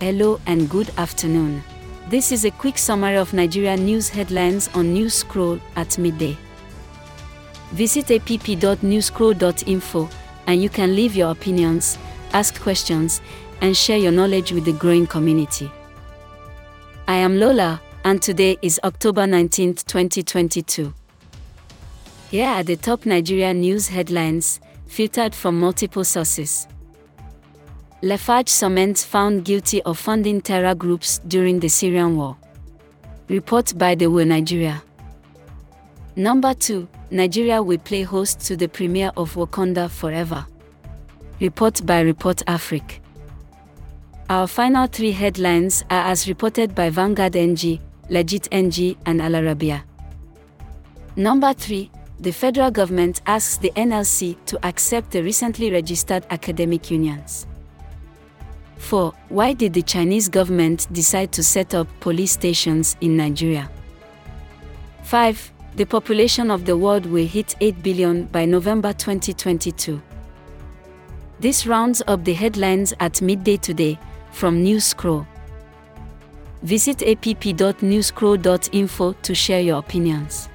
Hello and good afternoon. This is a quick summary of Nigeria news headlines on News Scroll at midday. Visit app.newscroll.info and you can leave your opinions, ask questions, and share your knowledge with the growing community. I am Lola, and today is October 19, 2022. Here are the top Nigeria news headlines, filtered from multiple sources. Lafarge Cement found guilty of funding terror groups during the Syrian war. Report by the Will Nigeria. Number 2. Nigeria will play host to the premiere of Wakanda Forever. Report by Report Afrique. Our final three headlines are as reported by Vanguard NG, Legit NG, and Al Arabiya. Number 3. The federal government asks the NLC to accept the recently registered academic unions. 4. Why did the Chinese government decide to set up police stations in Nigeria? 5. The population of the world will hit 8 billion by November 2022. This rounds up the headlines at midday today from News Scroll. Visit app.newscroll.info to share your opinions.